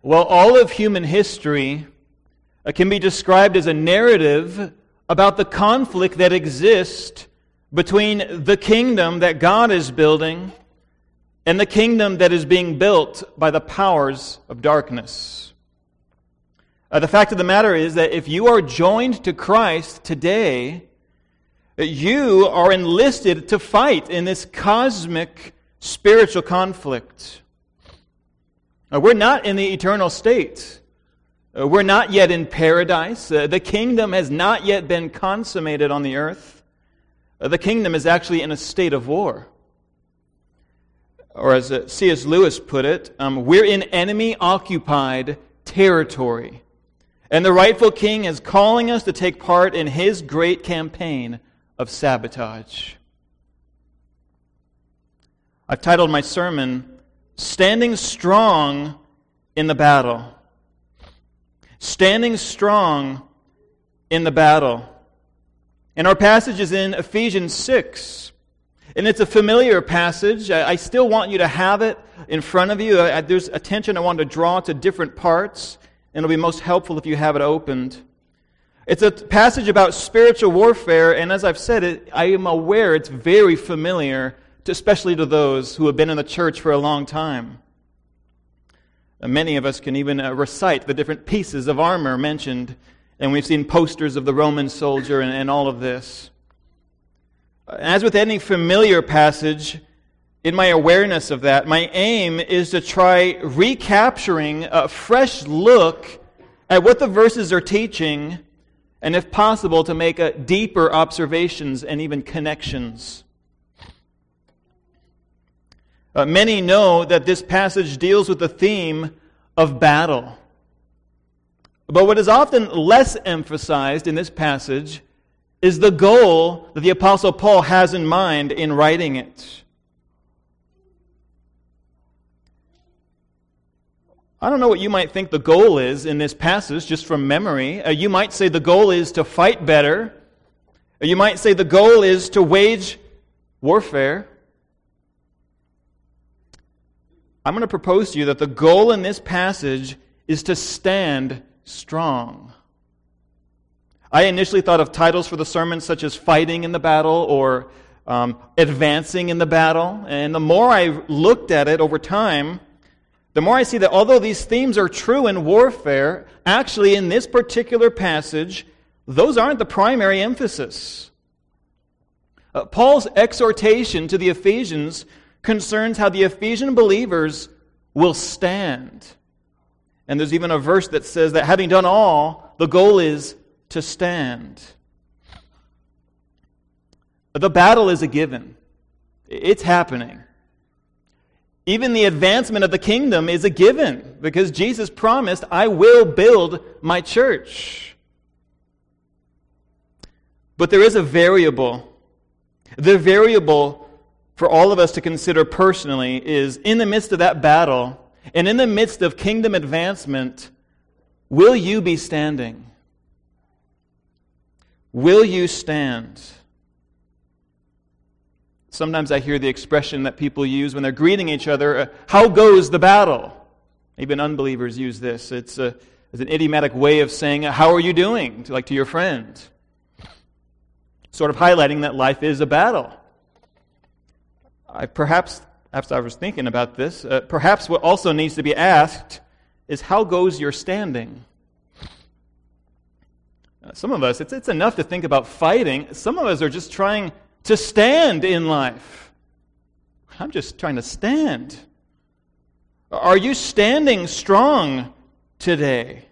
Well, all of human history uh, can be described as a narrative about the conflict that exists between the kingdom that God is building and the kingdom that is being built by the powers of darkness. Uh, the fact of the matter is that if you are joined to Christ today, you are enlisted to fight in this cosmic spiritual conflict. Uh, we're not in the eternal state. Uh, we're not yet in paradise. Uh, the kingdom has not yet been consummated on the earth. The kingdom is actually in a state of war. Or as C.S. Lewis put it, um, we're in enemy occupied territory. And the rightful king is calling us to take part in his great campaign of sabotage. I've titled my sermon, Standing Strong in the Battle. Standing Strong in the Battle. And our passage is in Ephesians 6. And it's a familiar passage. I, still want you to have it in front of you. there's attention I want to draw to different parts, and it'll be most helpful if you have it opened. It's a passage about spiritual warfare, and as I've said, it, I am aware it's very familiar, especially to those who have been in the church for a long time. Uh, many of us can even uh, recite the different pieces of armor mentioned, and we've seen posters of the Roman soldier and, and all of this. Uh, as with any familiar passage, in my awareness of that, my aim is to try recapturing a fresh look at what the verses are teaching and if possible, to make deeper observations and even connections. Uh, many know that this passage deals with the theme of battle. But what is often less emphasized in this passage is the goal that the Apostle Paul has in mind in writing it. I don't know what you might think the goal is in this passage, just from memory. Uh, you might say the goal is to fight better. Uh, you might say the goal is to wage warfare. I'm going to propose to you that the goal in this passage is to stand strong. I initially thought of titles for the sermon such as Fighting in the Battle or um, Advancing in the Battle. And the more I looked at it over time, the more I see that although these themes are true in warfare, actually in this particular passage, those aren't the primary emphasis. Uh, Paul's exhortation to the Ephesians concerns how the Ephesian believers will stand. And there's even a verse that says that having done all, the goal is to stand. The battle is a given, it's happening. Even the advancement of the kingdom is a given because Jesus promised, I will build my church. But there is a variable. The variable for all of us to consider personally is in the midst of that battle and in the midst of kingdom advancement, will you be standing? Will you stand? Sometimes I hear the expression that people use when they're greeting each other, uh, how goes the battle? Even unbelievers use this. It's, a, it's an idiomatic way of saying, how are you doing, to, like to your friend. Sort of highlighting that life is a battle. I, perhaps, I was thinking about this, uh, perhaps what also needs to be asked is, how goes your standing? Uh, some of us, it's, it's enough to think about fighting. Some of us are just trying to stand in life. I'm just trying to stand. Are you standing strong today?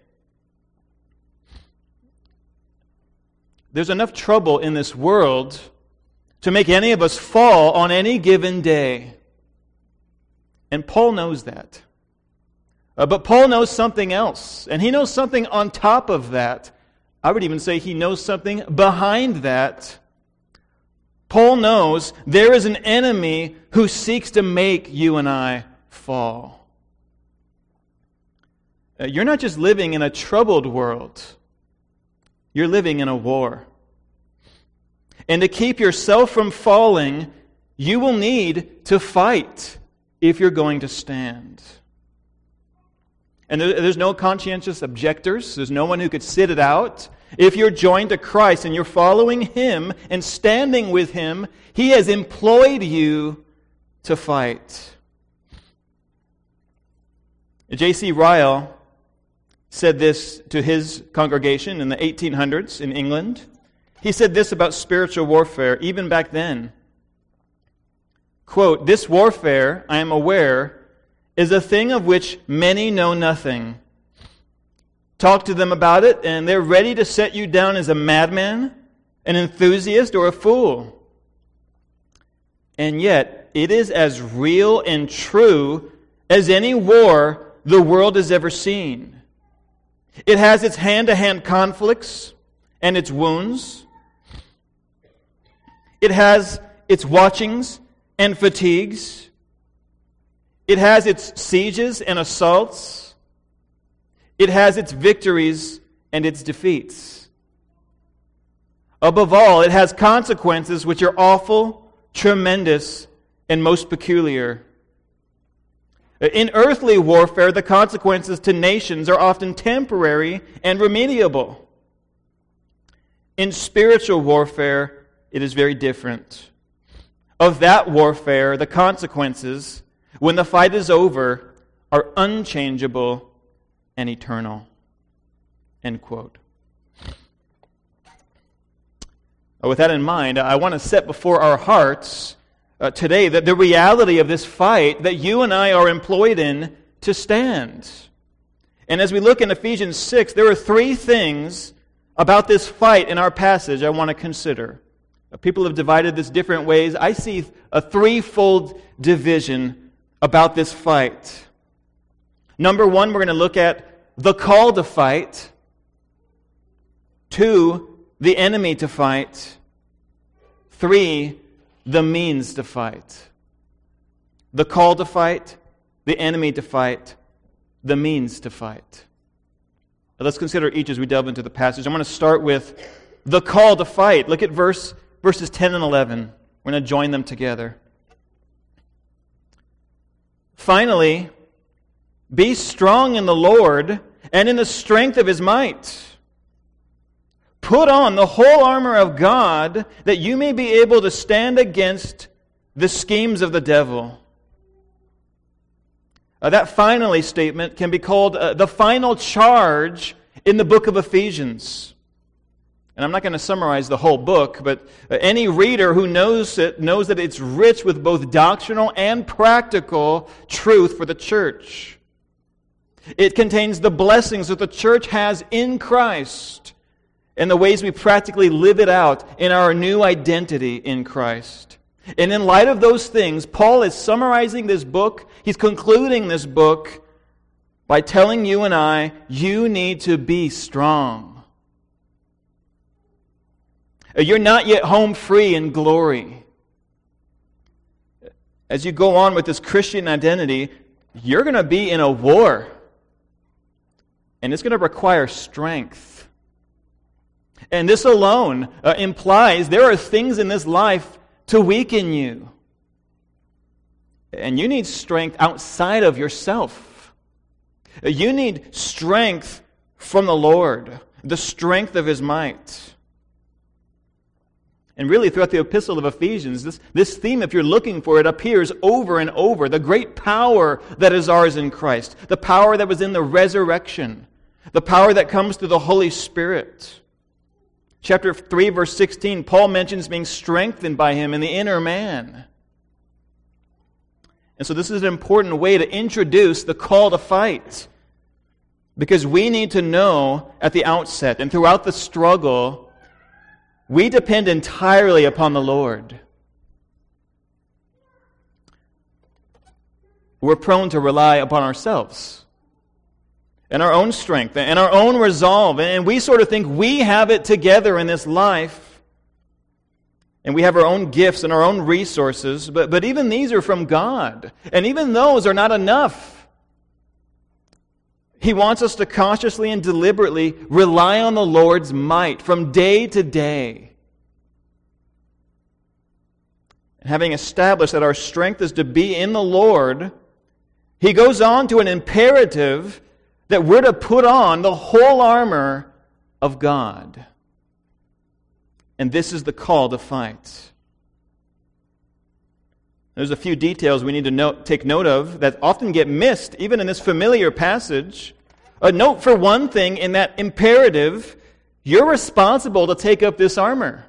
There's enough trouble in this world to make any of us fall on any given day. And Paul knows that. Uh, but Paul knows something else, and he knows something on top of that. I would even say he knows something behind that. Paul knows there is an enemy who seeks to make you and I fall. Uh, you're not just living in a troubled world, you're living in a war. And to keep yourself from falling, you will need to fight if you're going to stand. And there's no conscientious objectors, there's no one who could sit it out. If you're joined to Christ and you're following Him and standing with Him, He has employed you to fight. J.C. Ryle said this to his congregation in the 1800s in England. He said this about spiritual warfare, even back then. Quote, This warfare, I am aware, is a thing of which many know nothing. Talk to them about it, and they're ready to set you down as a madman, an enthusiast, or a fool. And yet, it is as real and true as any war the world has ever seen. It has its hand to hand conflicts and its wounds. It has its watchings and fatigues. It has its sieges and assaults. It has its victories and its defeats. Above all, it has consequences which are awful, tremendous, and most peculiar. In earthly warfare, the consequences to nations are often temporary and remediable. In spiritual warfare, it is very different. Of that warfare, the consequences, when the fight is over, are unchangeable and eternal. End quote. With that in mind, I want to set before our hearts uh, today that the reality of this fight that you and I are employed in to stand. And as we look in Ephesians 6, there are three things about this fight in our passage I want to consider. People have divided this different ways. I see a threefold division about this fight. Number one, we're going to look at the call to fight. Two, the enemy to fight. Three, the means to fight. The call to fight, the enemy to fight, the means to fight. Now let's consider each as we delve into the passage. I'm going to start with the call to fight. Look at verse, verses 10 and 11. We're going to join them together. Finally, be strong in the Lord and in the strength of his might. Put on the whole armor of God that you may be able to stand against the schemes of the devil. Uh, that finally statement can be called uh, the final charge in the book of Ephesians. And I'm not going to summarize the whole book, but uh, any reader who knows it knows that it's rich with both doctrinal and practical truth for the church. It contains the blessings that the church has in Christ and the ways we practically live it out in our new identity in Christ. And in light of those things, Paul is summarizing this book, he's concluding this book by telling you and I, you need to be strong. You're not yet home free in glory. As you go on with this Christian identity, you're going to be in a war. And it's going to require strength. And this alone uh, implies there are things in this life to weaken you. And you need strength outside of yourself. You need strength from the Lord, the strength of His might. And really, throughout the epistle of Ephesians, this, this theme, if you're looking for it, appears over and over. The great power that is ours in Christ, the power that was in the resurrection, the power that comes through the Holy Spirit. Chapter 3, verse 16, Paul mentions being strengthened by him in the inner man. And so, this is an important way to introduce the call to fight. Because we need to know at the outset and throughout the struggle, we depend entirely upon the Lord. We're prone to rely upon ourselves and our own strength and our own resolve. And we sort of think we have it together in this life. And we have our own gifts and our own resources. But, but even these are from God. And even those are not enough. He wants us to consciously and deliberately rely on the Lord's might from day to day. And having established that our strength is to be in the Lord, he goes on to an imperative that we're to put on the whole armor of God. And this is the call to fight. There's a few details we need to note, take note of that often get missed, even in this familiar passage. A note for one thing in that imperative you're responsible to take up this armor.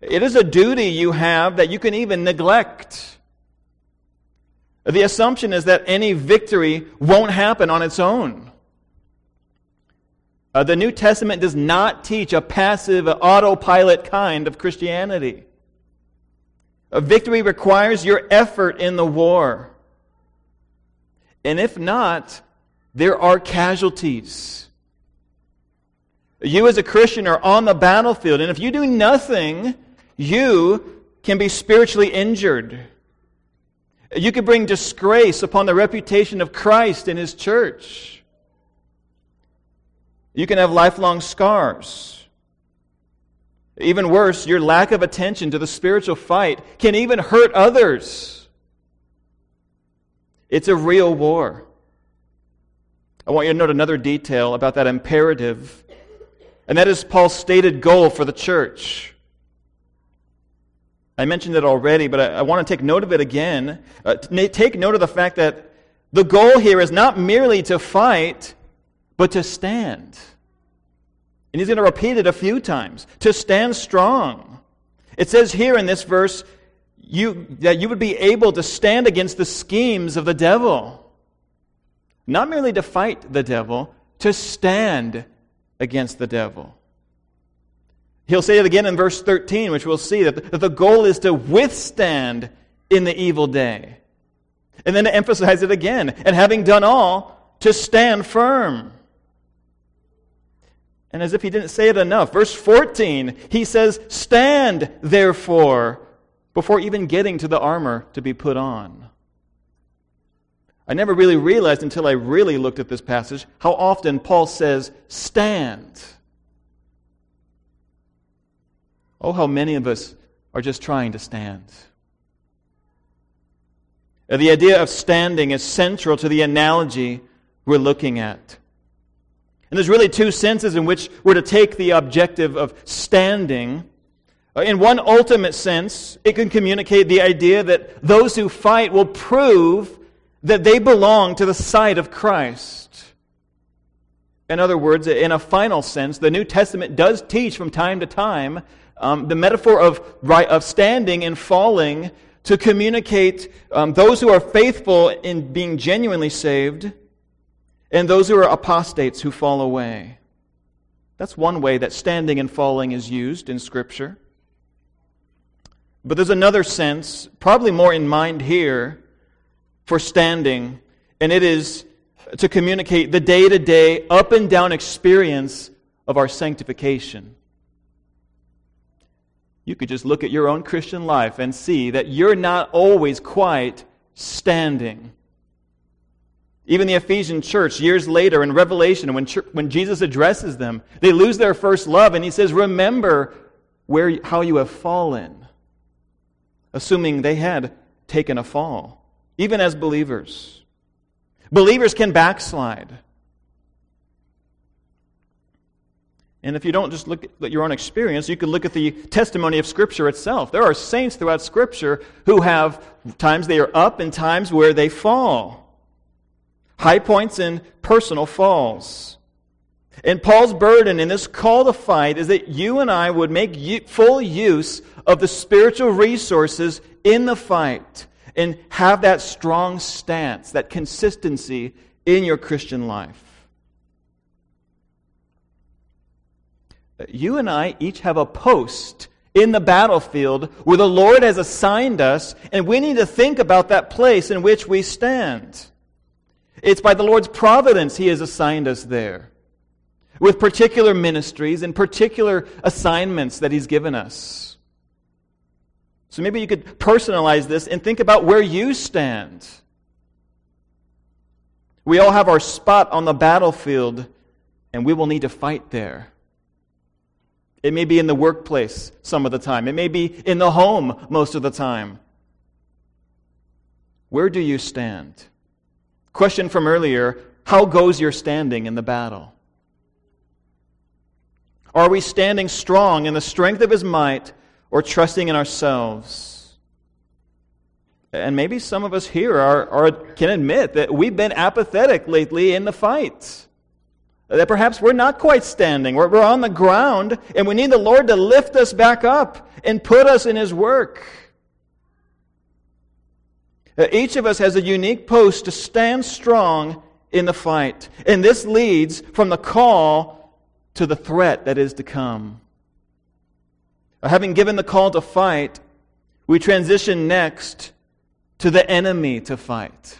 It is a duty you have that you can even neglect. The assumption is that any victory won't happen on its own. Uh, the New Testament does not teach a passive, autopilot kind of Christianity. A victory requires your effort in the war. And if not, there are casualties. You, as a Christian, are on the battlefield, and if you do nothing, you can be spiritually injured. You could bring disgrace upon the reputation of Christ and His church. You can have lifelong scars. Even worse, your lack of attention to the spiritual fight can even hurt others. It's a real war. I want you to note another detail about that imperative, and that is Paul's stated goal for the church. I mentioned it already, but I, I want to take note of it again. Uh, take note of the fact that the goal here is not merely to fight, but to stand. And he's going to repeat it a few times to stand strong. It says here in this verse you, that you would be able to stand against the schemes of the devil. Not merely to fight the devil, to stand against the devil. He'll say it again in verse 13, which we'll see that the goal is to withstand in the evil day. And then to emphasize it again, and having done all, to stand firm. And as if he didn't say it enough, verse 14, he says, Stand, therefore, before even getting to the armor to be put on. I never really realized until I really looked at this passage how often Paul says, Stand. Oh, how many of us are just trying to stand. The idea of standing is central to the analogy we're looking at. And there's really two senses in which we're to take the objective of standing. Uh, in one ultimate sense, it can communicate the idea that those who fight will prove that they belong to the side of Christ. In other words, in a final sense, the New Testament does teach from time to time um, the metaphor of, right, of standing and falling to communicate um, those who are faithful in being genuinely saved and those who are apostates who fall away. That's one way that standing and falling is used in Scripture. But there's another sense, probably more in mind here, for standing, and it is to communicate the day to day, up and down experience of our sanctification. You could just look at your own Christian life and see that you're not always quite standing. Even the Ephesian church, years later in Revelation, when, when Jesus addresses them, they lose their first love, and he says, Remember where, how you have fallen. Assuming they had taken a fall, even as believers. Believers can backslide. And if you don't just look at your own experience, you can look at the testimony of Scripture itself. There are saints throughout Scripture who have times they are up and times where they fall high points and personal falls. And Paul's burden in this call to fight is that you and I would make full use of the spiritual resources in the fight and have that strong stance, that consistency in your Christian life. You and I each have a post in the battlefield where the Lord has assigned us, and we need to think about that place in which we stand. It's by the Lord's providence He has assigned us there with particular ministries and particular assignments that He's given us. So maybe you could personalize this and think about where you stand. We all have our spot on the battlefield, and we will need to fight there. It may be in the workplace some of the time, it may be in the home most of the time. Where do you stand? Question from earlier how goes your standing in the battle? Are we standing strong in the strength of his might or trusting in ourselves? And maybe some of us here are, are, can admit that we've been apathetic lately in the fight. That perhaps we're not quite standing, we're, we're on the ground, and we need the Lord to lift us back up and put us in his work. Uh, each of us has a unique post to stand strong in the fight. And this leads from the call to the threat that is to come. Uh, having given the call to fight, we transition next to the enemy to fight.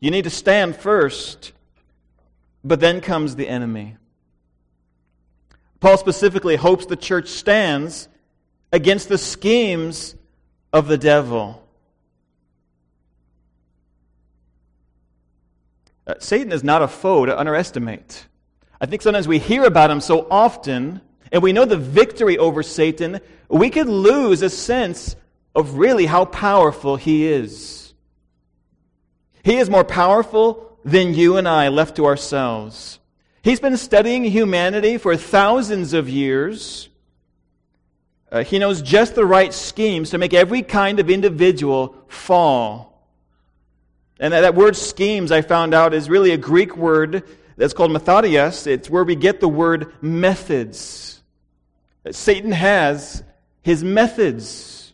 You need to stand first, but then comes the enemy. Paul specifically hopes the church stands against the schemes of the devil. Uh, Satan is not a foe to underestimate. I think sometimes we hear about him so often, and we know the victory over Satan, we could lose a sense of really how powerful he is. He is more powerful than you and I left to ourselves. He's been studying humanity for thousands of years. Uh, he knows just the right schemes to make every kind of individual fall. And that, that word schemes, I found out, is really a Greek word that's called methodias. It's where we get the word methods. Satan has his methods.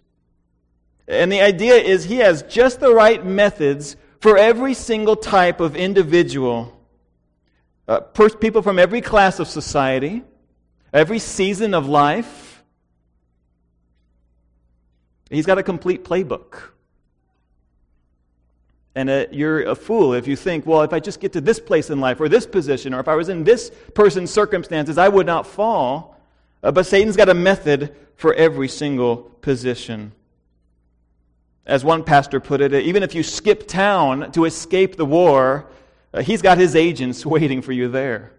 And the idea is he has just the right methods for every single type of individual. Uh, people from every class of society, every season of life. He's got a complete playbook. And uh, you're a fool if you think, well, if I just get to this place in life or this position, or if I was in this person's circumstances, I would not fall. Uh, but Satan's got a method for every single position. As one pastor put it, even if you skip town to escape the war, uh, he's got his agents waiting for you there.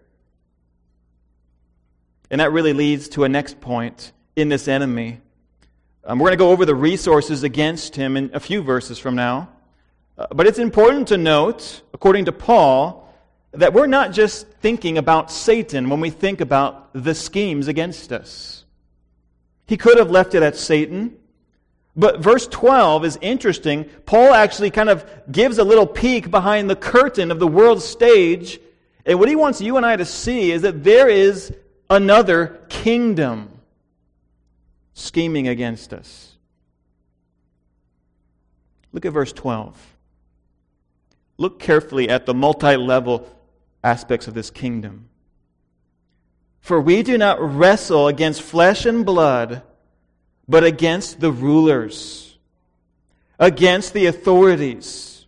And that really leads to a next point in this enemy. Um, we're going to go over the resources against him in a few verses from now. Uh, but it's important to note, according to Paul, that we're not just thinking about Satan when we think about the schemes against us. He could have left it at Satan. But verse 12 is interesting. Paul actually kind of gives a little peek behind the curtain of the world stage. And what he wants you and I to see is that there is another kingdom scheming against us. Look at verse 12 look carefully at the multi level aspects of this kingdom. For we do not wrestle against flesh and blood, but against the rulers, against the authorities,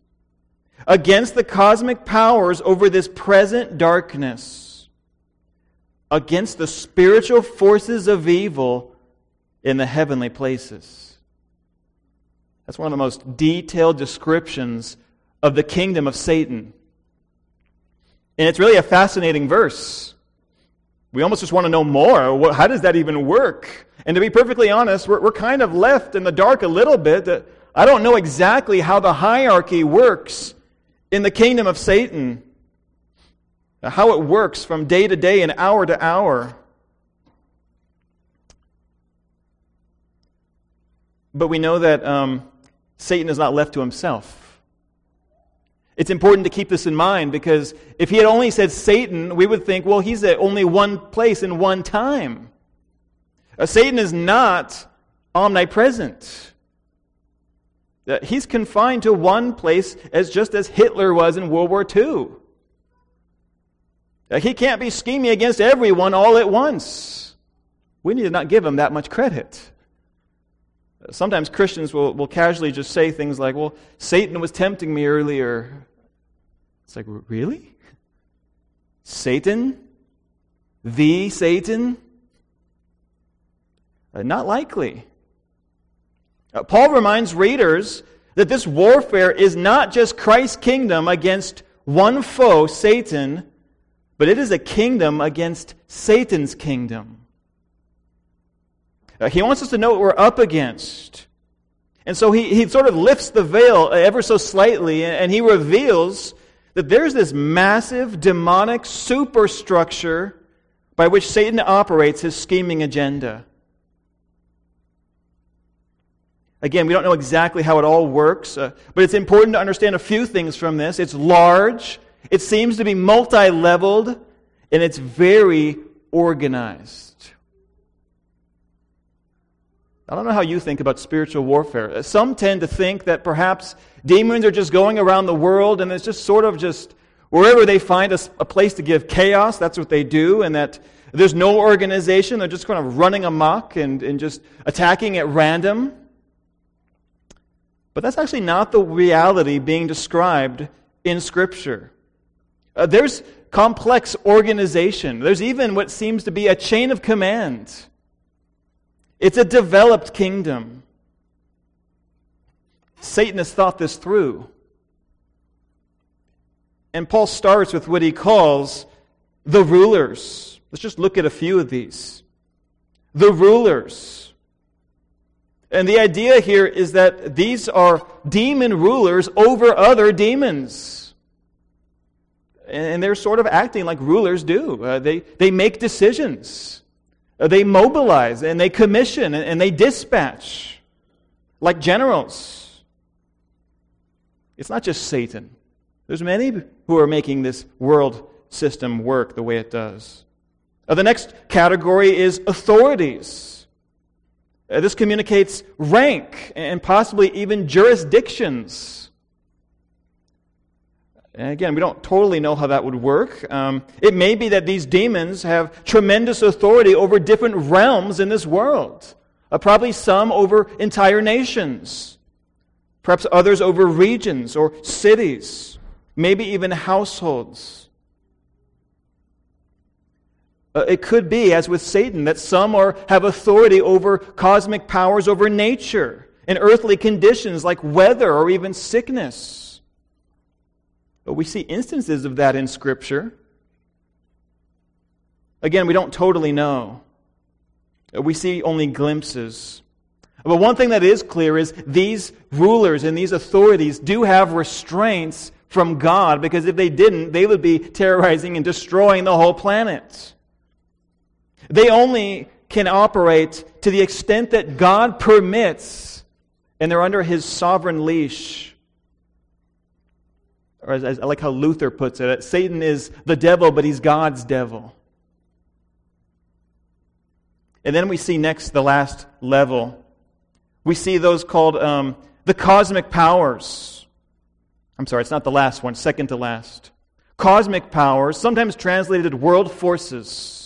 against the cosmic powers over this present darkness, against the spiritual forces of evil in the heavenly places. That's one of the most detailed descriptions of the kingdom of Satan. And it's really a fascinating verse. We almost just want to know more. How does that even work? And to be perfectly honest, we're, we're kind of left in the dark a little bit. I don't know exactly how the hierarchy works in the kingdom of Satan, how it works from day to day and hour to hour. But we know that um, Satan is not left to himself. It's important to keep this in mind because if he had only said Satan, we would think, well, he's at only one place in one time. Uh, Satan is not omnipresent. Uh, he's confined to one place as just as Hitler was in World War II. Uh, he can't be scheming against everyone all at once. We need to not give him that much credit. Sometimes Christians will, will casually just say things like, well, Satan was tempting me earlier. It's like, really? Satan? The Satan? Uh, not likely. Uh, Paul reminds readers that this warfare is not just Christ's kingdom against one foe, Satan, but it is a kingdom against Satan's kingdom. Uh, he wants us to know what we're up against. And so he, he sort of lifts the veil ever so slightly, and he reveals that there's this massive demonic superstructure by which Satan operates his scheming agenda. Again, we don't know exactly how it all works, uh, but it's important to understand a few things from this. It's large, it seems to be multi leveled, and it's very organized. I don't know how you think about spiritual warfare. Some tend to think that perhaps demons are just going around the world and it's just sort of just wherever they find a, a place to give chaos, that's what they do, and that there's no organization. They're just kind of running amok and, and just attacking at random. But that's actually not the reality being described in Scripture. Uh, there's complex organization. There's even what seems to be a chain of command. It's a developed kingdom. Satan has thought this through. And Paul starts with what he calls the rulers. Let's just look at a few of these. The rulers. And the idea here is that these are demon rulers over other demons. And they're sort of acting like rulers do. Uh, they, they make decisions. Uh, they mobilize and they commission and they dispatch like generals. It's not just Satan. There's many who are making this world system work the way it does. Uh, the next category is authorities. Uh, this communicates rank and possibly even jurisdictions. And again, we don't totally know how that would work. Um, it may be that these demons have tremendous authority over different realms in this world, uh, probably some over entire nations, perhaps others over regions or cities, maybe even households. Uh, it could be, as with Satan, that some are, have authority over cosmic powers over nature and earthly conditions like weather or even sickness. But we see instances of that in Scripture. Again, we don't totally know. We see only glimpses. But one thing that is clear is these rulers and these authorities do have restraints from God because if they didn't, they would be terrorizing and destroying the whole planet. They only can operate to the extent that God permits, and they're under His sovereign leash or as, as, I like how Luther puts it, Satan is the devil, but he's God's devil. And then we see next the last level. We see those called um, the cosmic powers. I'm sorry, it's not the last one, second to last. Cosmic powers, sometimes translated world forces.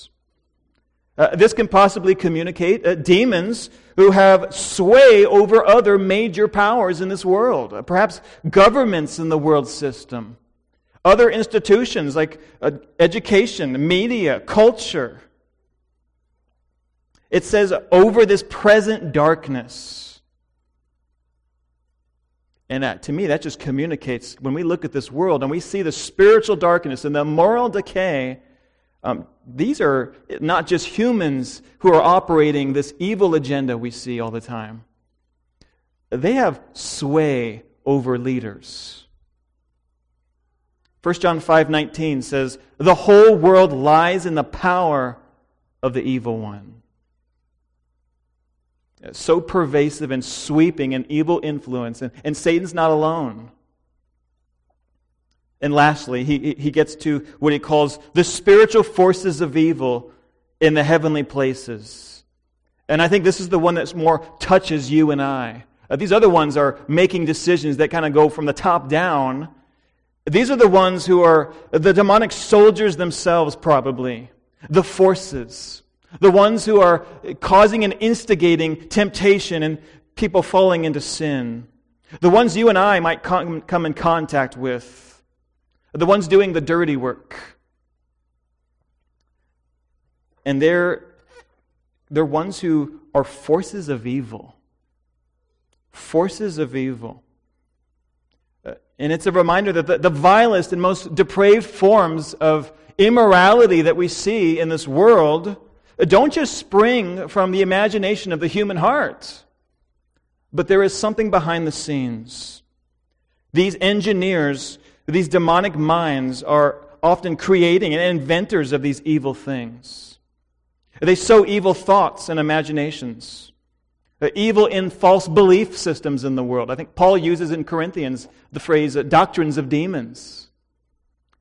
Uh, this can possibly communicate uh, demons who have sway over other major powers in this world, uh, perhaps governments in the world system, other institutions like uh, education, media, culture. It says, over this present darkness. And that, to me, that just communicates when we look at this world and we see the spiritual darkness and the moral decay um, these are not just humans who are operating this evil agenda we see all the time. They have sway over leaders. 1 John 5:19 says, "The whole world lies in the power of the evil one." So pervasive and sweeping an evil influence, and, and Satan's not alone. And lastly, he, he gets to what he calls the spiritual forces of evil in the heavenly places. And I think this is the one that more touches you and I. Uh, these other ones are making decisions that kind of go from the top down. These are the ones who are the demonic soldiers themselves, probably. The forces. The ones who are causing and instigating temptation and people falling into sin. The ones you and I might come, come in contact with the ones doing the dirty work. And they're, they're ones who are forces of evil. Forces of evil. Uh, and it's a reminder that the, the vilest and most depraved forms of immorality that we see in this world don't just spring from the imagination of the human heart, but there is something behind the scenes. These engineers These demonic minds are often creating and inventors of these evil things. They sow evil thoughts and imaginations, uh, evil in false belief systems in the world. I think Paul uses in Corinthians the phrase uh, doctrines of demons.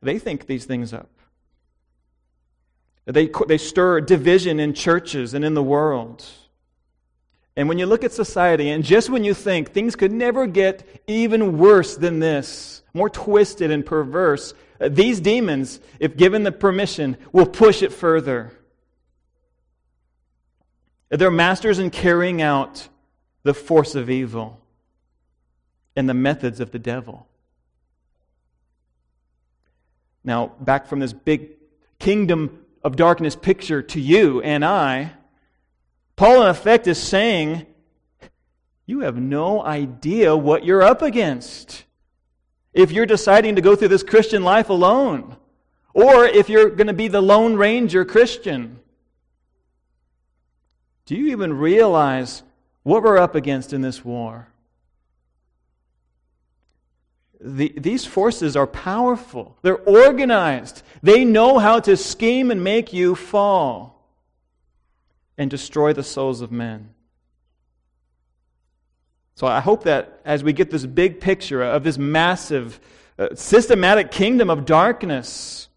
They think these things up. They, they stir division in churches and in the world. And when you look at society, and just when you think things could never get even worse than this, more twisted and perverse, uh, these demons, if given the permission, will push it further. They're masters in carrying out the force of evil and the methods of the devil. Now, back from this big kingdom of darkness picture to you and I, Paul, in effect, is saying, You have no idea what you're up against. If you're deciding to go through this Christian life alone, or if you're going to be the Lone Ranger Christian, do you even realize what we're up against in this war? The, these forces are powerful. They're organized. They know how to scheme and make you fall and destroy the souls of men. So I hope that as we get this big picture of this massive, uh, systematic kingdom of darkness,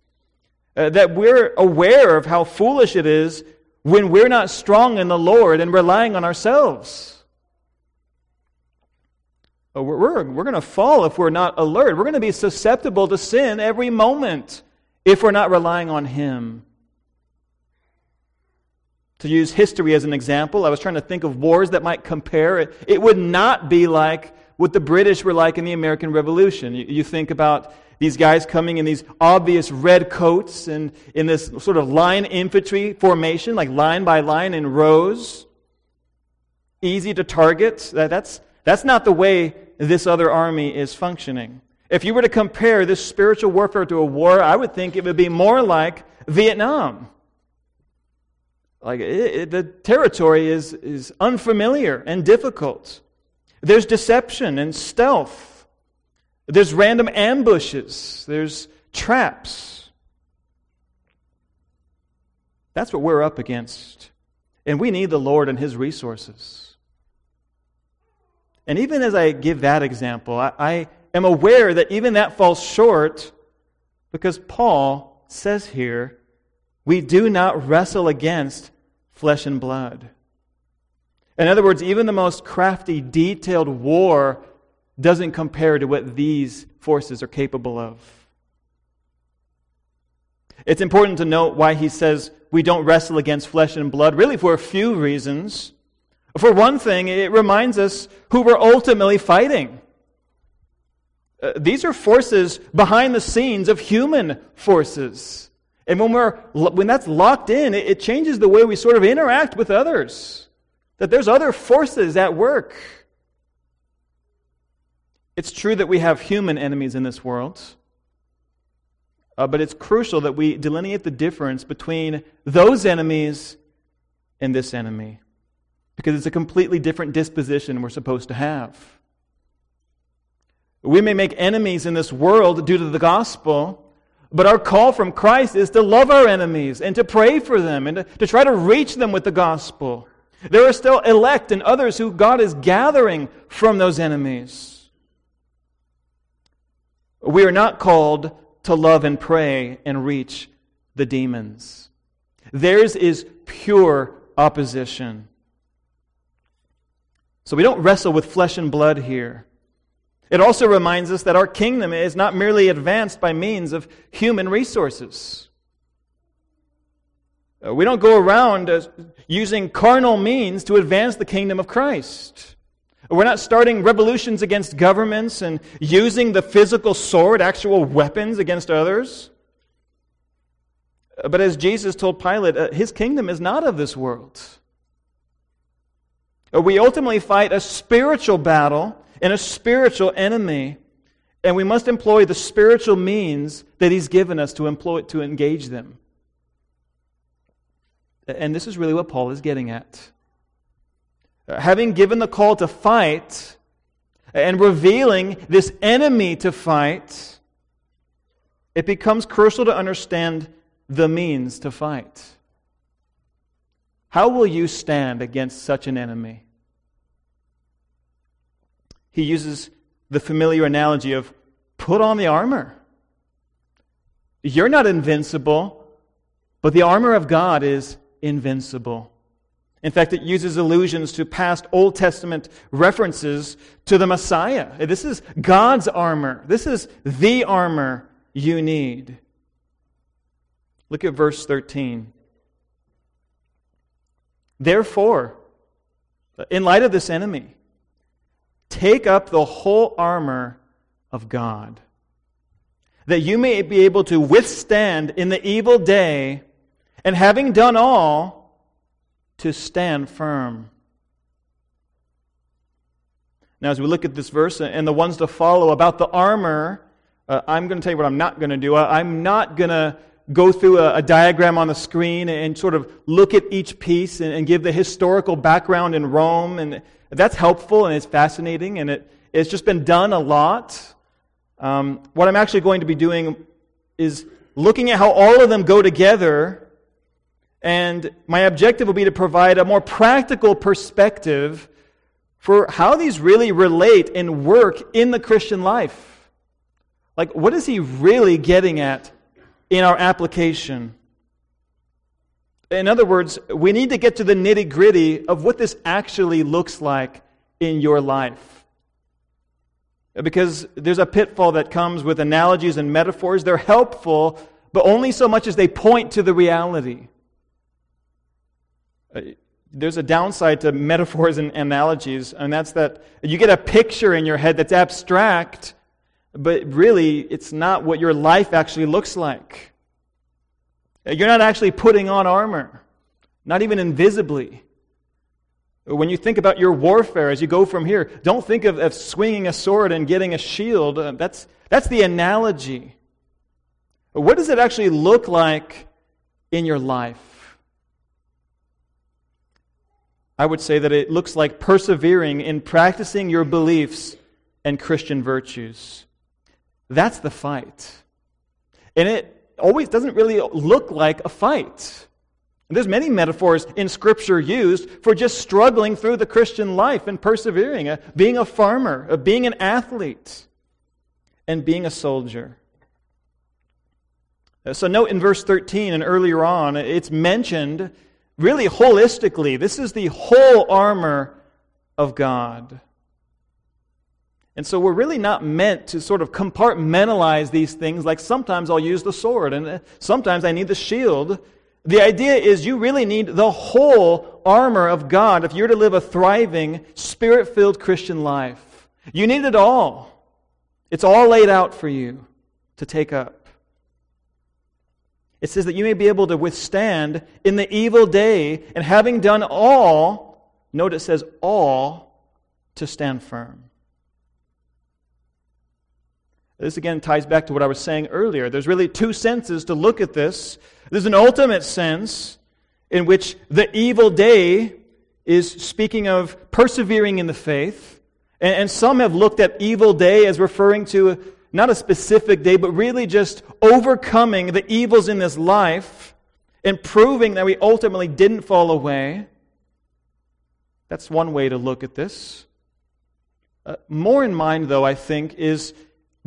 uh, that we're aware of how foolish it is when we're not strong in the Lord and relying on ourselves. We're, we're, we're going to fall if we're not alert. We're going to be susceptible to sin every moment if we're not relying on Him. To use history as an example, I was trying to think of wars that might compare. It, it would not be like what the British were like in the American Revolution. You, you think about these guys coming in these obvious red coats and in this sort of line infantry formation, like line by line in rows. Easy to target. That, that's, that's not the way this other army is functioning. If you were to compare this spiritual warfare to a war, I would think it would be more like Vietnam. Like it, it, the territory is, is unfamiliar and difficult. There's deception and stealth. There's random ambushes. There's traps. That's what we're up against. And we need the Lord and His resources. And even as I give that example, I, I am aware that even that falls short because Paul says here we do not wrestle against flesh and blood. In other words, even the most crafty, detailed war doesn't compare to what these forces are capable of. It's important to note why he says we don't wrestle against flesh and blood, really for a few reasons. For one thing, it reminds us who we're ultimately fighting. Uh, these are forces behind the scenes of human forces. And when, we're, when that's locked in, it, it changes the way we sort of interact with others. That there's other forces at work. It's true that we have human enemies in this world, uh, but it's crucial that we delineate the difference between those enemies and this enemy, because it's a completely different disposition we're supposed to have. We may make enemies in this world due to the gospel, but our call from Christ is to love our enemies and to pray for them and to, to, try to reach them with the gospel. There are still elect and others who God is gathering from those enemies. We are not called to love and pray and reach the demons. Theirs is pure opposition. So we don't wrestle with flesh and blood here. It also reminds us that our kingdom is not merely advanced by means of human resources. Uh, we don't go around uh, using carnal means to advance the kingdom of Christ. We're not starting revolutions against governments and using the physical sword, actual weapons against others. Uh, but as Jesus told Pilate, his kingdom is not of this world. We ultimately fight a spiritual battle and a spiritual enemy, and we must employ the spiritual means that He's given us to employ to engage them. And this is really what Paul is getting at. Uh, having given the call to fight and revealing this enemy to fight, it becomes crucial to understand the means to fight. How will you stand against such an enemy? He uses the familiar analogy of put on the armor. You're not invincible, but the armor of God is invincible. In fact, it uses allusions to past Old Testament references to the Messiah. This is God's armor. This is the armor you need. Look at verse 13. Therefore, in light of this enemy, take up the whole armor of God, that you may be able to withstand in the evil day, and having done all, to stand firm. Now, as we look at this verse and the ones to follow about the armor, uh, I'm going to tell you what I'm not going to do. I'm not going to go through a, a, diagram on the screen and sort of look at each piece and, and, give the historical background in Rome. And that's helpful and it's fascinating and it, it's just been done a lot. Um, what I'm actually going to be doing is looking at how all of them go together. And my objective will be to provide a more practical perspective for how these really relate and work in the Christian life. Like, what is he really getting at in our application. In other words, we need to get to the nitty gritty of what this actually looks like in your life. Because there's a pitfall that comes with analogies and metaphors. They're helpful, but only so much as they point to the reality. Uh, there's a downside to metaphors and analogies, and that's that you get a picture in your head that's abstract, but really, it's not what your life actually looks like. You're not actually putting on armor, not even invisibly. When you think about your warfare as you go from here, don't think of, of swinging a sword and getting a shield. Uh, that's, that's the analogy. what does it actually look like in your life? I would say that it looks like persevering in practicing your beliefs and Christian virtues. That's the fight. And it always doesn't really look like a fight. And there's many metaphors in Scripture used for just struggling through the Christian life and persevering, uh, being a farmer, uh, being an athlete, and being a soldier. Uh, so, note in verse 13 and earlier on, it's mentioned really holistically. This is the whole armor of God. And so we're really not meant to sort of compartmentalize these things like sometimes I'll use the sword and uh, sometimes I need the shield. The idea is you really need the whole armor of God if you're to live a thriving, spirit filled Christian life. You need it all. It's all laid out for you to take up. It says that you may be able to withstand in the evil day, and having done all, note it says all, to stand firm. This again ties back to what I was saying earlier. There's really two senses to look at this. There's an ultimate sense in which the evil day is speaking of persevering in the faith. And, and some have looked at evil day as referring to not a specific day, but really just overcoming the evils in this life and proving that we ultimately didn't fall away. That's one way to look at this. Uh, more in mind, though, I think, is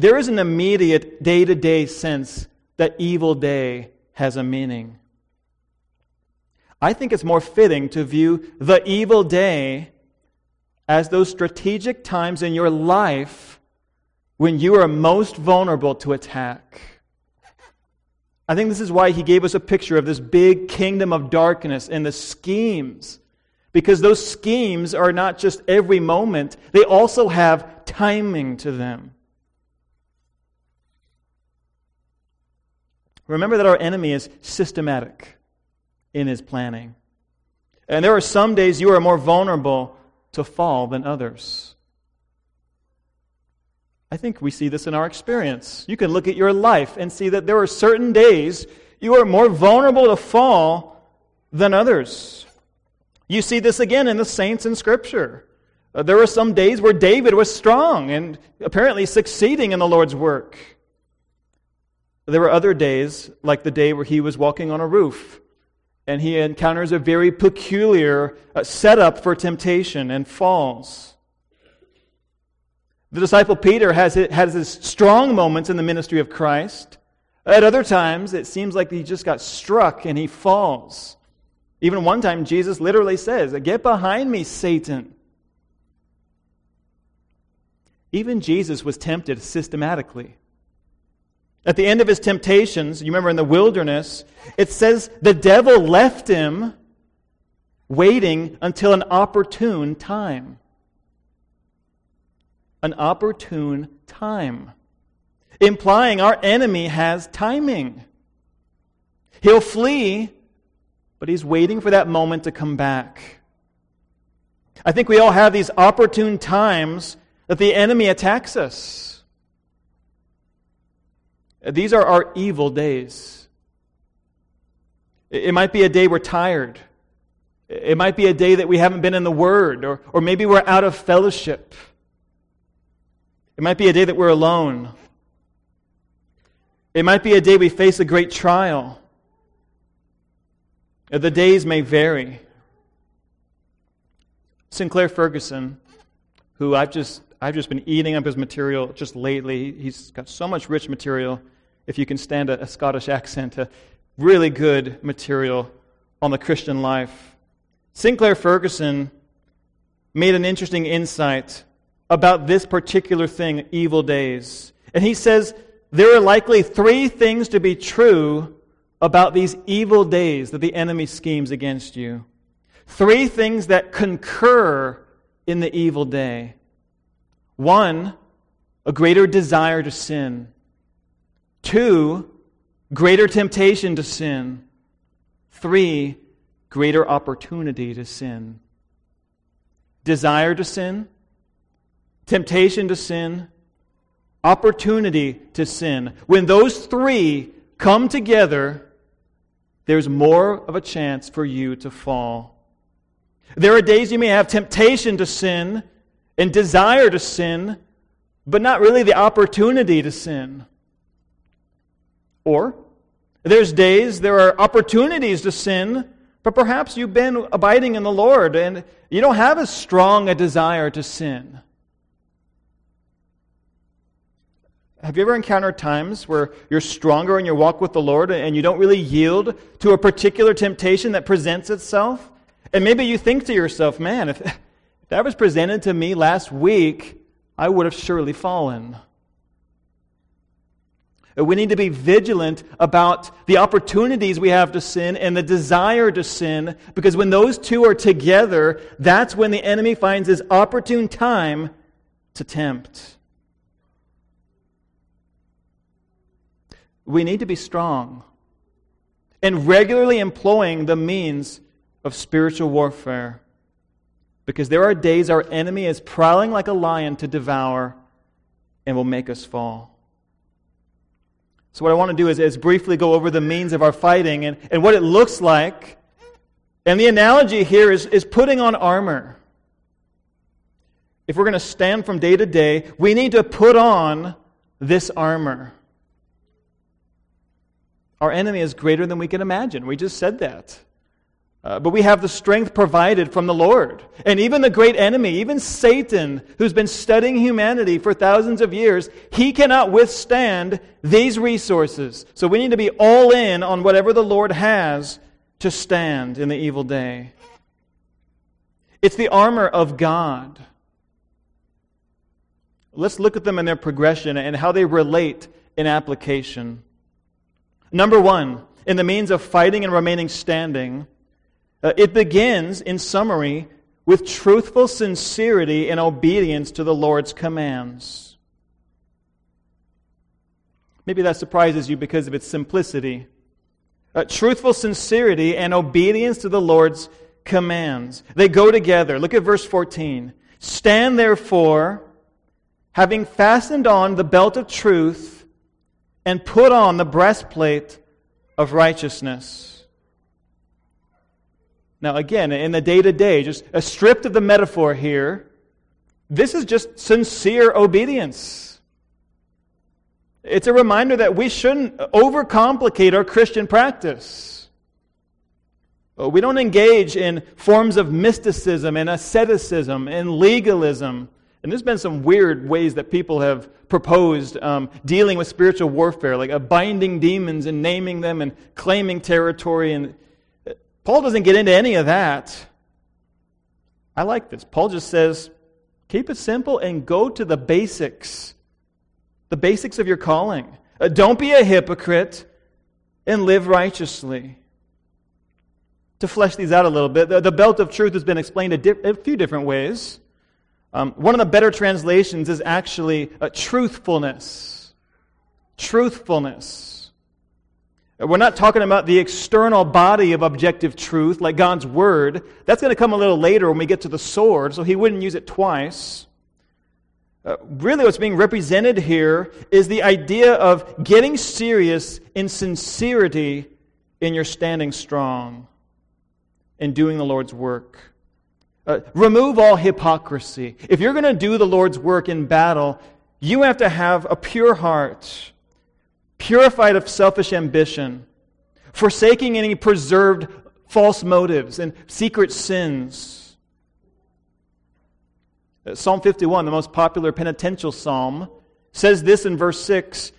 there is an immediate day to day sense that evil day has a meaning. I think it's more fitting to view the evil day as those strategic times in your life when you are most vulnerable to attack. I think this is why he gave us a picture of this big kingdom of darkness and the schemes. Because those schemes are not just every moment, they also have timing to them. Remember that our enemy is systematic in his planning. And there are some days you are more vulnerable to fall than others. I think we see this in our experience. You can look at your life and see that there are certain days you are more vulnerable to fall than others. You see this again in the saints in Scripture. There were some days where David was strong and apparently succeeding in the Lord's work. There were other days, like the day where he was walking on a roof, and he encounters a very peculiar uh, setup for temptation and falls. The disciple Peter has, has his strong moments in the ministry of Christ. At other times, it seems like he just got struck and he falls. Even one time, Jesus literally says, Get behind me, Satan. Even Jesus was tempted systematically. At the end of his temptations, you remember in the wilderness, it says the devil left him waiting until an opportune time. An opportune time. Implying our enemy has timing. He'll flee, but he's waiting for that moment to come back. I think we all have these opportune times that the enemy attacks us. These are our evil days. It might be a day we're tired. It might be a day that we haven't been in the Word, or, or maybe we're out of fellowship. It might be a day that we're alone. It might be a day we face a great trial. The days may vary. Sinclair Ferguson, who I've just I've just been eating up his material just lately. He's got so much rich material. If you can stand a, a Scottish accent, a really good material on the Christian life. Sinclair Ferguson made an interesting insight about this particular thing, evil days. And he says there are likely three things to be true about these evil days that the enemy schemes against you. Three things that concur in the evil day. One, a greater desire to sin. Two, greater temptation to sin. Three, greater opportunity to sin. Desire to sin, temptation to sin, opportunity to sin. When those three come together, there's more of a chance for you to fall. There are days you may have temptation to sin and desire to sin, but not really the opportunity to sin. Or there's days there are opportunities to sin, but perhaps you've been abiding in the Lord and you don't have as strong a desire to sin. Have you ever encountered times where you're stronger in your walk with the Lord and you don't really yield to a particular temptation that presents itself? And maybe you think to yourself, man, if, that was presented to me last week, I would have surely fallen. We need to be vigilant about the opportunities we have to sin and the desire to sin, because when those two are together, that's when the enemy finds his opportune time to tempt. We need to be strong and regularly employing the means of spiritual warfare. Because there are days our enemy is prowling like a lion to devour and will make us fall. So, what I want to do is, is briefly go over the means of our fighting and, and what it looks like. And the analogy here is, is putting on armor. If we're going to stand from day to day, we need to put on this armor. Our enemy is greater than we can imagine. We just said that. Uh, but we have the strength provided from the Lord. And even the great enemy, even Satan, who's been studying humanity for thousands of years, he cannot withstand these resources. So we need to be all in on whatever the Lord has to stand in the evil day. It's the armor of God. Let's look at them in their progression and how they relate in application. Number one, in the means of fighting and remaining standing, uh, it begins, in summary, with truthful sincerity and obedience to the Lord's commands. Maybe that surprises you because of its simplicity. Uh, truthful sincerity and obedience to the Lord's commands. They go together. Look at verse 14. Stand therefore, having fastened on the belt of truth, and put on the breastplate of righteousness. Now, again, in the day to day, just a stripped of the metaphor here, this is just sincere obedience. It's a reminder that we shouldn't overcomplicate our Christian practice. We don't engage in forms of mysticism and asceticism and legalism. And there's been some weird ways that people have proposed um, dealing with spiritual warfare, like uh, binding demons and naming them and claiming territory. And uh, Paul doesn't get into any of that. I like this. Paul just says, keep it simple and go to the basics the basics of your calling. Uh, don't be a hypocrite and live righteously. To flesh these out a little bit, the, the belt of truth has been explained a, di- a few different ways. Um, one of the better translations is actually uh, truthfulness. Truthfulness. We're not talking about the external body of objective truth, like God's Word. That's going to come a little later when we get to the sword, so he wouldn't use it twice. Uh, really, what's being represented here is the idea of getting serious in sincerity in your standing strong in doing the Lord's work. Uh, remove all hypocrisy. If you're going to do the Lord's work in battle, you have to have a pure heart, purified of selfish ambition, forsaking any preserved false motives and secret sins uh, psalm 51, the most popular penitential psalm, says this in verse 6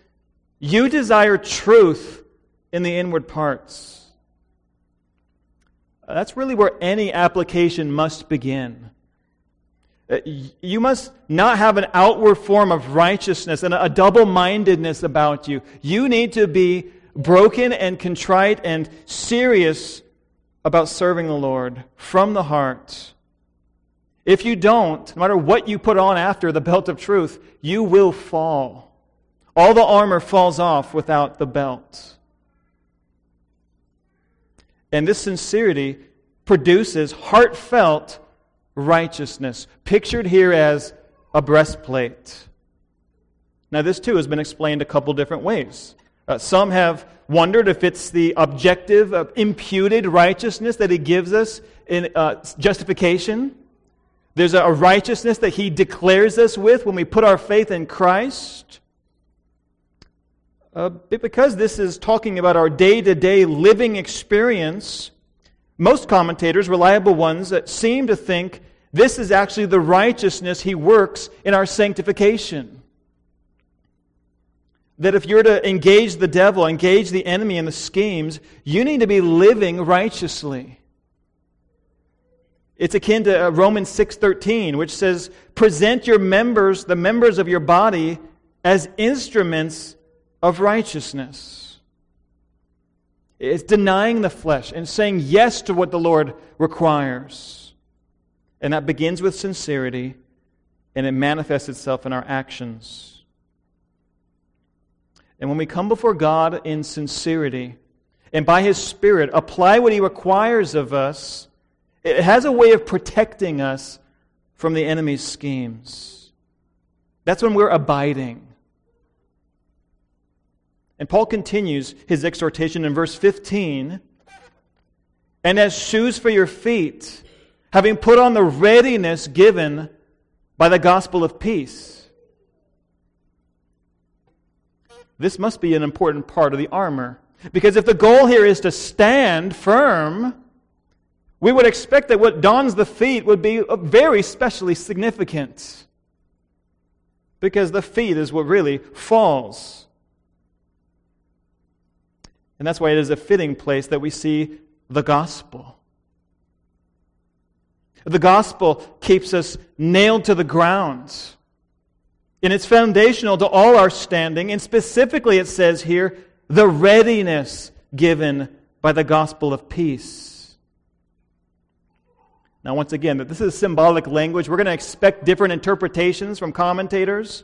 You desire truth in the inward parts. Uh, that's really where any application must begin. Uh, you must not have an outward form of righteousness and a double mindedness about you. You need to be broken and contrite and serious about serving the Lord from the heart. If you don't, no matter what you put on after the belt of truth, you will fall. All the armor falls off without the belt. And this sincerity produces heartfelt righteousness, pictured here as a breastplate. Now, this too has been explained a couple different ways. Uh, some have wondered if it's the objective of imputed righteousness that he gives us in uh, justification. There's a righteousness that He declares us with when we put our faith in Christ. Uh, because this is talking about our day to day living experience, most commentators, reliable ones, that seem to think this is actually the righteousness He works in our sanctification. That if you're to engage the devil, engage the enemy in the schemes, you need to be living righteously. It's akin to uh, Romans 6:13, which says, "Present your members, the members of your body, as instruments of righteousness." It's denying the flesh and saying yes to what the Lord requires. And that begins with sincerity and it manifests itself in our actions. And when we come before God in sincerity and by His Spirit apply what He requires of us, it has a way of protecting us from the enemy's schemes. That's when we're abiding. And Paul continues his exhortation in verse 15 and as shoes for your feet, having put on the readiness given by the gospel of peace. This must be an important part of the armor. Because if the goal here is to stand firm, we would expect that what dons the feet would be very specially significant. Because the feet is what really falls. And that's why it is a fitting place that we see the gospel. The gospel keeps us nailed to the ground. And it's foundational to all our standing. And specifically, it says here, the readiness given by the gospel of peace. Now, once again, that this is symbolic language. We're going to expect different interpretations from commentators.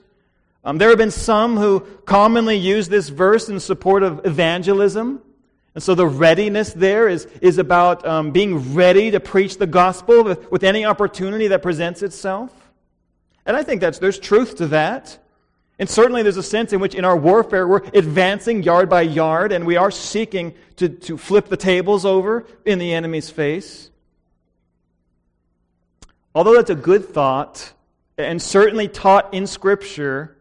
Um, there have been some who commonly use this verse in support of evangelism. And so the readiness there is, is about um, being ready to preach the gospel with, with any opportunity that presents itself. And I think that's, there's truth to that. And certainly there's a sense in which in our warfare we're advancing yard by yard and we are seeking to, to flip the tables over in the enemy's face. Although that's a good thought, and certainly taught in Scripture,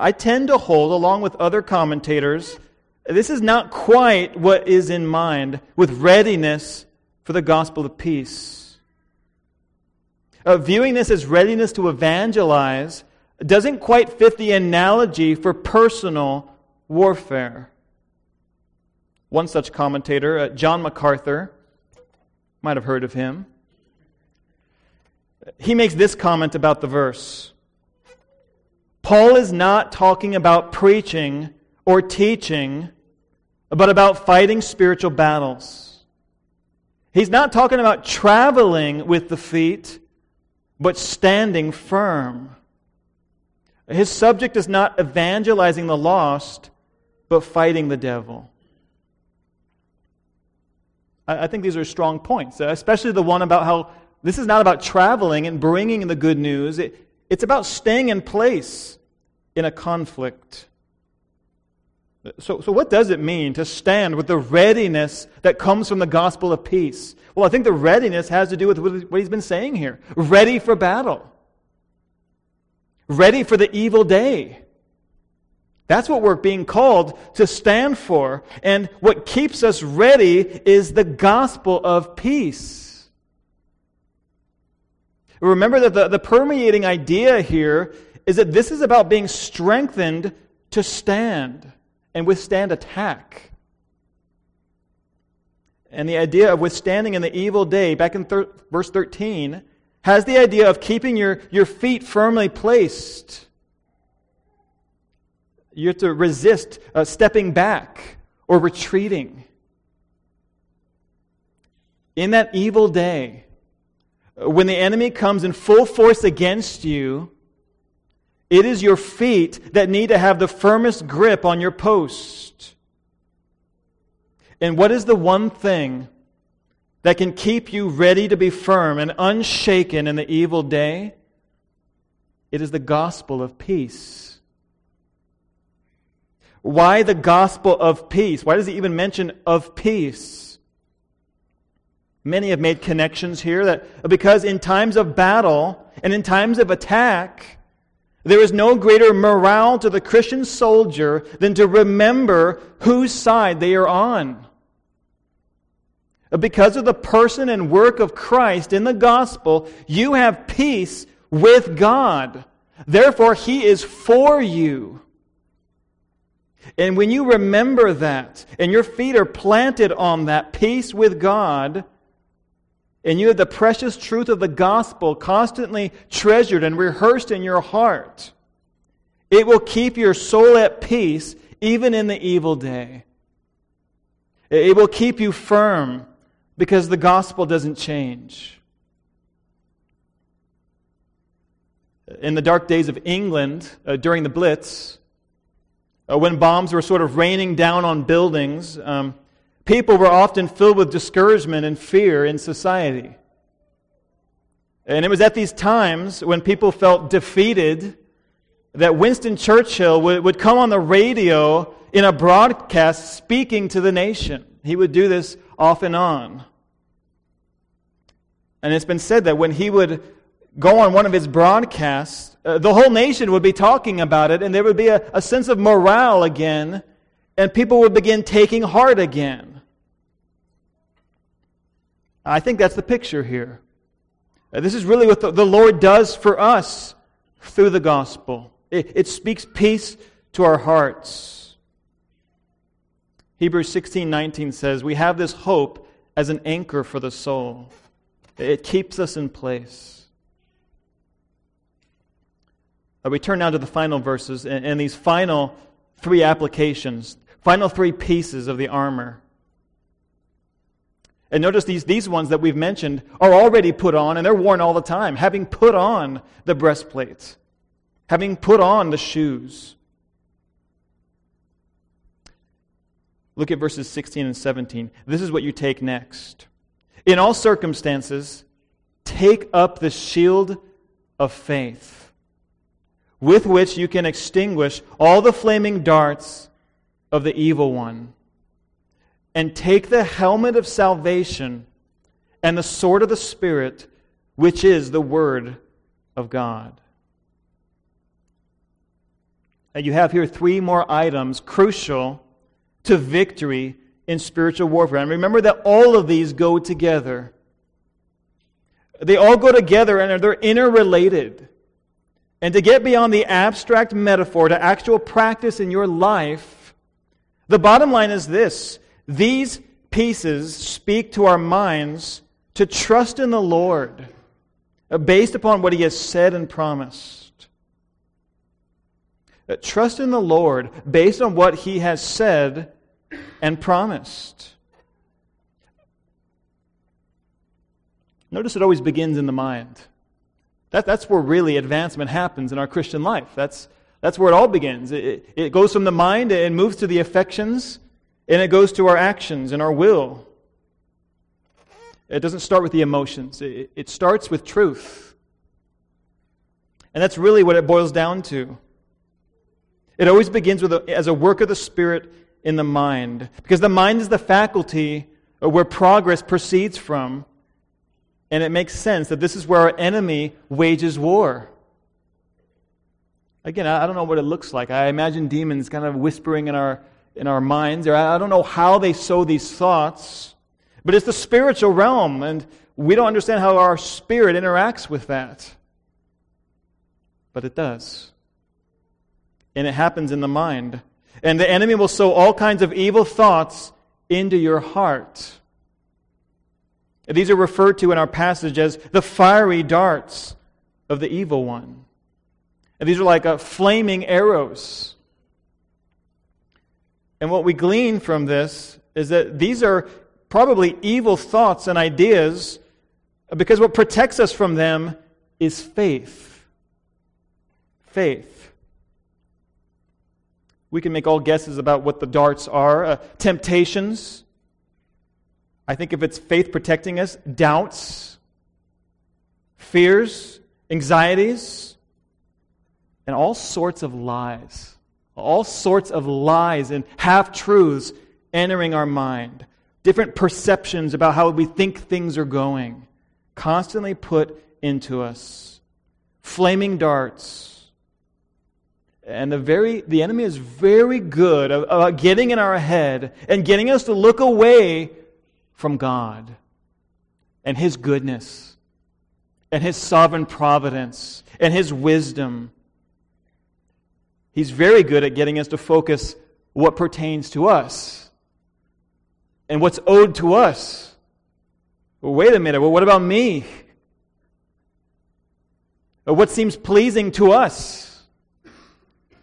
I tend to hold, along with other commentators, this is not quite what is in mind with readiness for the gospel of peace. Uh, viewing this as readiness to evangelize doesn't quite fit the analogy for personal warfare. One such commentator, uh, John MacArthur, might have heard of him. He makes this comment about the verse Paul is not talking about preaching or teaching, but about fighting spiritual battles. He's not talking about traveling with the feet, but standing firm. His subject is not evangelizing the lost, but fighting the devil. I think these are strong points, especially the one about how this is not about traveling and bringing the good news. It, it's about staying in place in a conflict. So, so, what does it mean to stand with the readiness that comes from the gospel of peace? Well, I think the readiness has to do with what he's been saying here ready for battle, ready for the evil day. That's what we're being called to stand for. And what keeps us ready is the gospel of peace. Remember that the, the permeating idea here is that this is about being strengthened to stand and withstand attack. And the idea of withstanding in the evil day, back in thir- verse 13, has the idea of keeping your, your feet firmly placed. You have to resist uh, stepping back or retreating. In that evil day, when the enemy comes in full force against you, it is your feet that need to have the firmest grip on your post. And what is the one thing that can keep you ready to be firm and unshaken in the evil day? It is the gospel of peace. Why the gospel of peace? Why does he even mention of peace? Many have made connections here that because in times of battle and in times of attack, there is no greater morale to the Christian soldier than to remember whose side they are on. Because of the person and work of Christ in the gospel, you have peace with God. Therefore, He is for you. And when you remember that, and your feet are planted on that peace with God, and you have the precious truth of the gospel constantly treasured and rehearsed in your heart, it will keep your soul at peace even in the evil day. It will keep you firm because the gospel doesn't change. In the dark days of England, uh, during the Blitz, uh, when bombs were sort of raining down on buildings, um, people were often filled with discouragement and fear in society. And it was at these times when people felt defeated that Winston Churchill would, would come on the radio in a broadcast speaking to the nation. He would do this off and on. And it's been said that when he would go on one of his broadcasts, uh, the whole nation would be talking about it, and there would be a, a sense of morale again, and people would begin taking heart again. I think that's the picture here. Uh, this is really what the, Lord does for us through the gospel. It, it speaks peace to our hearts. Hebrews 16 19 says, We have this hope as an anchor for the soul, it keeps us in place. Uh, we turn now to the final verses and these final three applications, final three pieces of the armor. And notice these, these ones that we've mentioned are already put on, and they're worn all the time, having put on the breastplate, having put on the shoes. Look at verses 16 and 17. This is what you take next. In all circumstances, take up the shield of faith, with which you can extinguish all the flaming darts of the evil one and take the helmet of salvation and the sword of the Spirit, which is the Word of God. And you have here three more items crucial to victory in spiritual warfare. And remember that all of these go together. They all go together and they're interrelated. And to get beyond the abstract metaphor to actual practice in your life, the bottom line is this these pieces speak to our minds to trust in the Lord uh, based upon what He has said and promised. Uh, trust in the Lord based on what He has said and promised. Notice it always begins in the mind. That, that's where really advancement happens in our Christian life. That's, that's where it all begins. It, it goes from the mind and moves to the affections, and it goes to our actions and our will. It doesn't start with the emotions, it, starts with truth. And that's really what it boils down to. It always begins with a, as a work of the Spirit in the mind, because the mind is the faculty where progress proceeds from. And it makes sense that this is where our enemy wages war. Again, I don't know what it looks like. I imagine demons kind of whispering in our, in our minds. I don't know how they sow these thoughts. But it's the spiritual realm, and we don't understand how our spirit interacts with that. But it does. And it happens in the mind. And the enemy will sow all kinds of evil thoughts into your heart. These are referred to in our passage as the fiery darts of the evil one. And these are like uh, flaming arrows. And what we glean from this is that these are probably evil thoughts and ideas because what protects us from them is faith. Faith. We can make all guesses about what the darts are uh, temptations I think if it's faith protecting us, doubts, fears, anxieties, and all sorts of lies. All sorts of lies and half truths entering our mind. Different perceptions about how we think things are going. Constantly put into us. Flaming darts. And the, very, the enemy is very good about getting in our head and getting us to look away from God and His goodness and His sovereign providence and His wisdom. He's very good at getting us to focus what pertains to us and what's owed to us. Well, wait a minute. Well, what about me? Or what seems pleasing to us?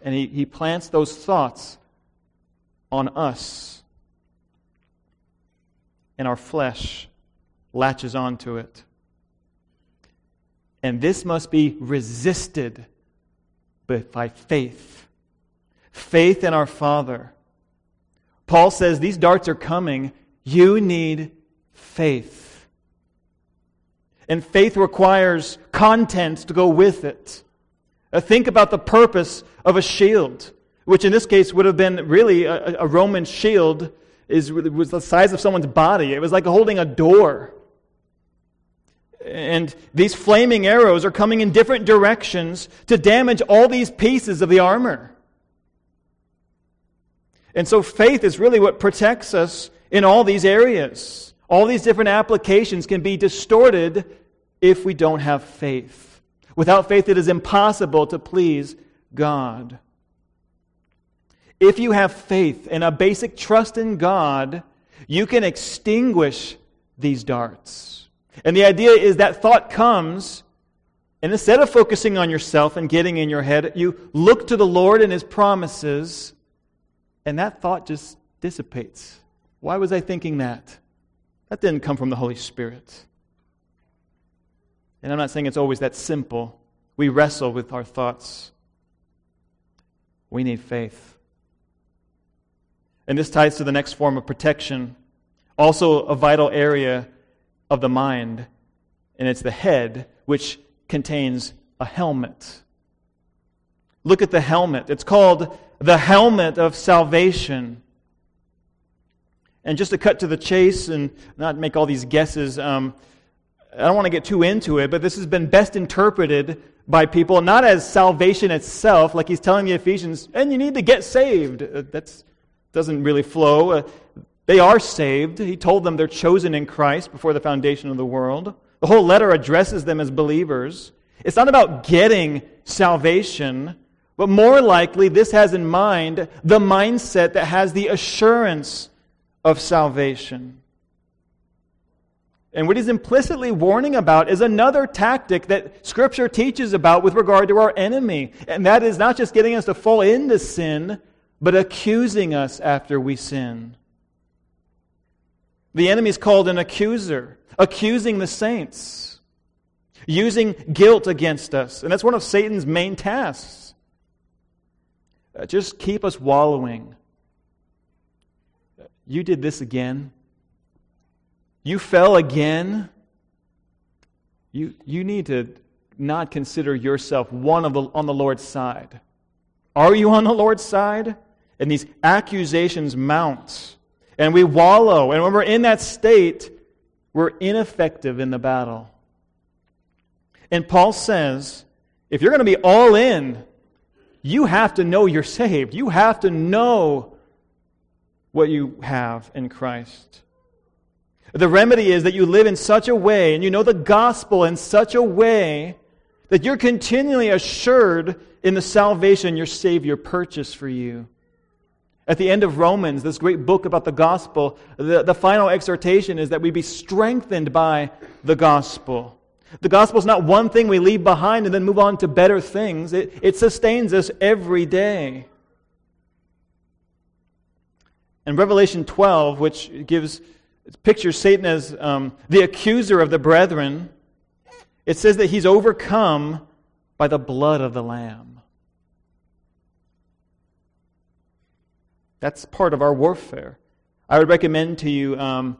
And he, he plants those thoughts on us and our flesh latches onto it. And this must be resisted by faith. Faith in our Father. Paul says these darts are coming. You need faith. And faith requires content to go with it. Uh, think about the purpose of a shield, which in this case would have been really a, a Roman shield is, was the size of someone's body. It was like holding a door. And these flaming arrows are coming in different directions to damage all these pieces of the armor. And so faith is really what protects us in all these areas. All these different applications can be distorted if we don't have faith. Without faith, it is impossible to please God. If you have faith and a basic trust in God, you can extinguish these darts. And the idea is that thought comes, and instead of focusing on yourself and getting in your head, you look to the Lord and His promises, and that thought just dissipates. Why was I thinking that? That didn't come from the Holy Spirit. And I'm not saying it's always that simple. We wrestle with our thoughts. We need faith. And this ties to the next form of protection, also a vital area of the mind, and it's the head, which contains a helmet. Look at the helmet. It's called the helmet of salvation. And just to cut to the chase and not make all these guesses, um, I don't want to get too into it, but this has been best interpreted by people, not as salvation itself, like he's telling the Ephesians, and you need to get saved. Uh, that doesn't really flow. Uh, they are saved. He told them they're chosen in Christ before the foundation of the world. The whole letter addresses them as believers. It's not about getting salvation, but more likely, this has in mind the mindset that has the assurance of salvation. And what he's implicitly warning about is another tactic that Scripture teaches about with regard to our enemy. And that is not just getting us to fall into sin, but accusing us after we sin. The enemy is called an accuser, accusing the saints, using guilt against us. And that's one of Satan's main tasks. Uh, just keep us wallowing. You did this again. You fell again. You, you need to not consider yourself one of the, on the Lord's side. Are you on the Lord's side? And these accusations mount. And we wallow. And when we're in that state, we're ineffective in the battle. And Paul says if you're going to be all in, you have to know you're saved. You have to know what you have in Christ. The remedy is that you live in such a way and you know the gospel in such a way that you're continually assured in the salvation your Savior purchased for you. At the end of Romans, this great book about the gospel, the, the final exhortation is that we be strengthened by the gospel. The gospel is not one thing we leave behind and then move on to better things, it, it sustains us every day. And Revelation 12, which gives pictures Satan as um, the accuser of the brethren, it says that he's overcome by the blood of the Lamb. That's part of our warfare. I would recommend to you, um,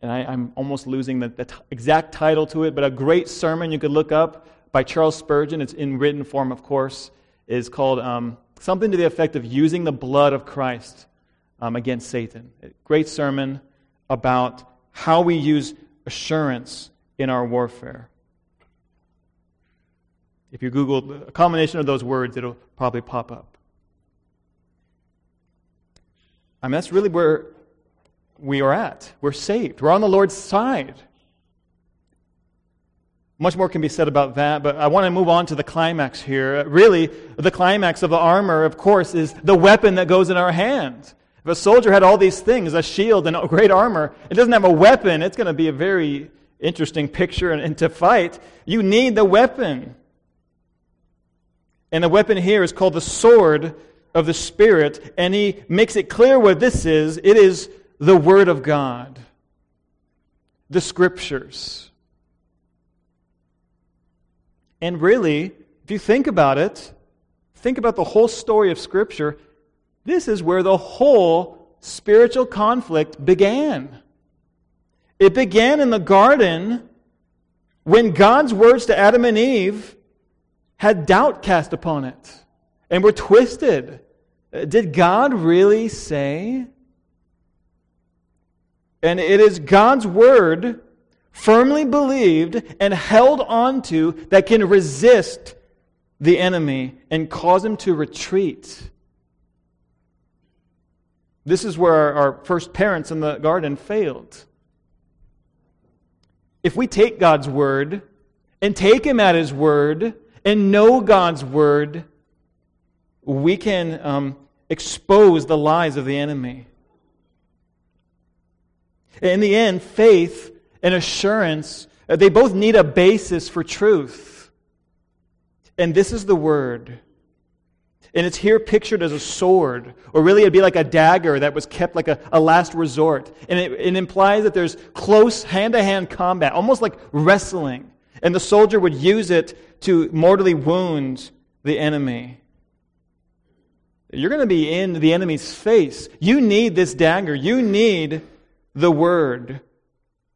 and I, am almost losing the, the t- exact title to it, but a great sermon you could look up by Charles Spurgeon. It's in written form, of course. is called um, something to the effect of using the blood of Christ um, against Satan. A Great sermon about how we use assurance in our warfare. If you Google a combination of those words, it'll probably pop up. I mean, that's really where we are at. We're saved, we're on the Lord's side. Much more can be said about that, but I want to move on to the climax here. Really, the climax of the armor, of course, is the weapon that goes in our hand. If a soldier had all these things, a shield and a great armor, it doesn't have a weapon, it's going to be a very interesting picture. And, and to fight, you need the weapon. And the weapon here is called the sword of the Spirit. And he makes it clear what this is it is the Word of God, the Scriptures. And really, if you think about it, think about the whole story of Scripture, this is where the whole spiritual conflict began. It began in the garden when God's words to Adam and Eve had doubt cast upon it and were twisted. Uh, did God really say? And it is God's word, firmly believed and held onto, that can resist the enemy and cause him to retreat. This is where our, our first parents in the garden failed. If we take God's word and take Him at His word and know God's word, we can um, expose the lies of the enemy. In the end, faith and assurance, uh, they both need a basis for truth. And this is the word. And it's here pictured as a sword, or really it'd be like a dagger that was kept like a, a last resort. And it, it implies that there's close hand to hand combat, almost like wrestling. And the soldier would use it to mortally wound the enemy. You're going to be in the enemy's face. You need this dagger. You need the word.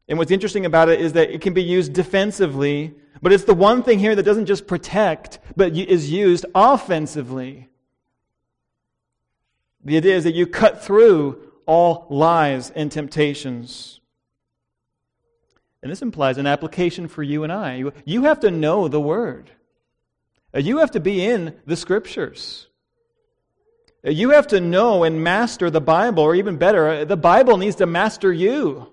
And what's interesting about it is that it can be used defensively, but it's the one thing here that doesn't just protect, but is used offensively. The idea is that you cut through all lies and temptations. And this implies an application for you and I. You have to know the Word. You have to be in the Scriptures. Uh, you have to know and master the Bible, or even better, uh, the Bible needs to master you.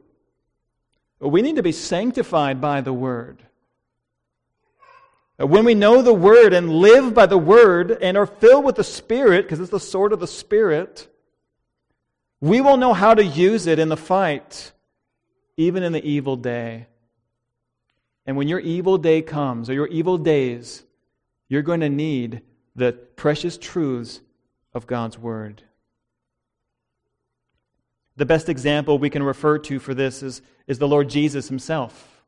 We need to be sanctified by the Word. When we know the Word and live by the Word and are filled with the Spirit, because it's the sword of the Spirit, we will know how to use it in the fight, even in the evil day. And when your evil day comes, or your evil days, you're going to need the precious truths of God's Word. The best example we can refer to for this is, is the Lord Jesus himself.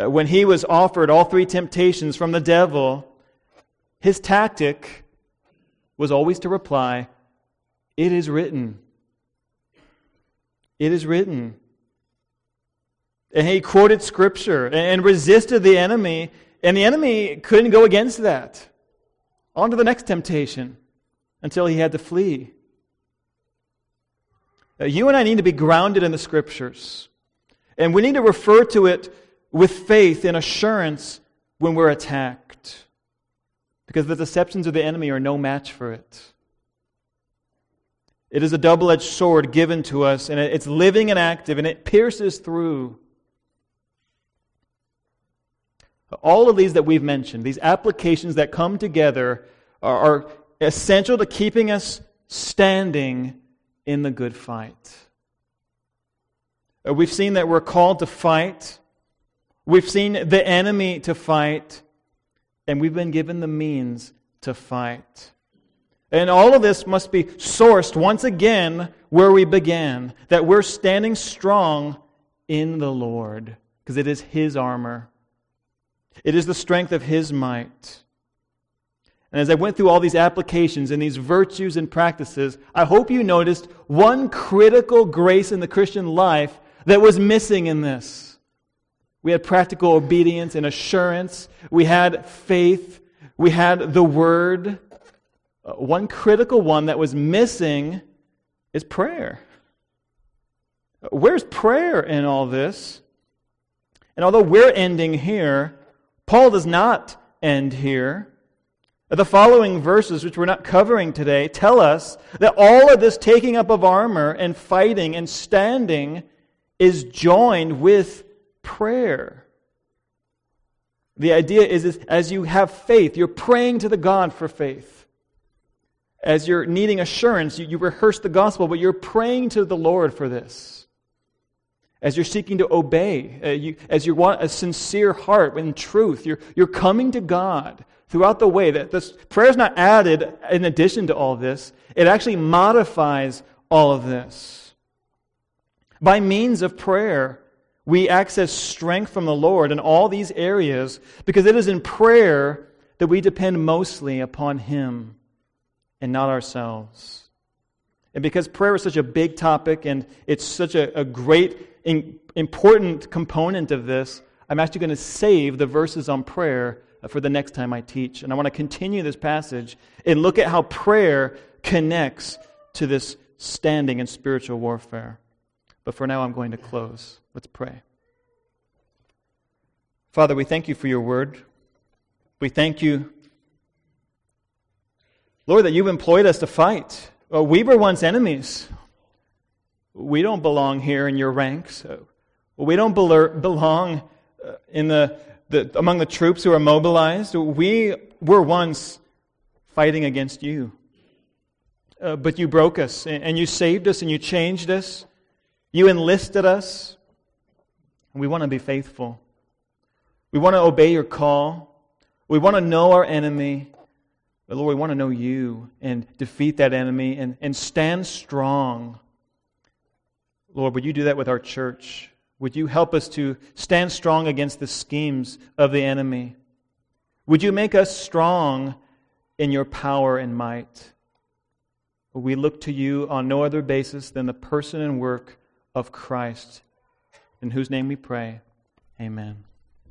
Uh, when he was offered all three temptations from the devil, his tactic was always to reply, It is written. It is written. And he quoted scripture and resisted the enemy, and the enemy couldn't go against that. On to the next temptation until he had to flee. Uh, you and I need to be grounded in the scriptures. And we need to refer to it with faith and assurance when we're attacked. Because the deceptions of the enemy are no match for it. It is a double edged sword given to us, and it's living and active, and it pierces through. All of these that we've mentioned, these applications that come together, are, are essential to keeping us standing in the good fight. Uh, we've seen that we're called to fight We've seen the enemy to fight, and we've been given the means to fight. And all of this must be sourced once again where we began that we're standing strong in the Lord, because it is His armor, it is the strength of His might. And as I went through all these applications and these virtues and practices, I hope you noticed one critical grace in the Christian life that was missing in this. We had practical obedience and assurance. We had faith. We had the Word. Uh, one critical one that was missing is prayer. Where's prayer in all this? And although we're ending here, Paul does not end here. The following verses, which we're not covering today, tell us that all of this taking up of armor and fighting and standing is joined with prayer. The idea is, is as you have faith, you're praying to the God for faith. As you're needing assurance, you, you rehearse the gospel, but you're praying to the Lord for this. As you're seeking to obey, uh, you, as you want a sincere heart in truth, you're, you're coming to God throughout the way. That this prayer is not added in addition to all this, it actually modifies all of this. By means of prayer, we access strength from the Lord in all these areas because it is in prayer that we depend mostly upon Him and not ourselves. And because prayer is such a big topic and it's such a, a great, in, important component of this, I'm actually going to save the verses on prayer Uh, for the next time I teach. And I want to continue this passage and look at how prayer connects to this standing in spiritual warfare. But for now, I'm going to close. Let's pray. Father, we thank you for your word. We thank you, Lord, that you've employed us to fight. Well, we were once enemies. We don't belong here in your ranks. Uh, we don't belong uh, in the, the, among the troops who are mobilized. We were once fighting against you. Uh, but you broke us, and you saved us, and you changed us. You enlisted us. We want to be faithful. We want to obey your call. We want to know our enemy. But Lord, we want to know you and defeat that enemy and, and stand strong. Lord, would you do that with our church? Would you help us to stand strong against the schemes of the enemy? Would you make us strong in your power and might? We look to you on no other basis than the person and work of Christ, in whose name we pray. Amen.